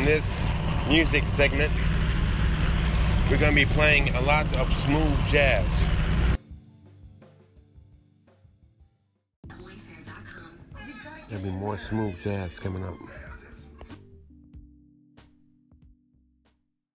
on this music segment, we're going to be playing a lot of smooth jazz. There'll be more smooth jazz coming up.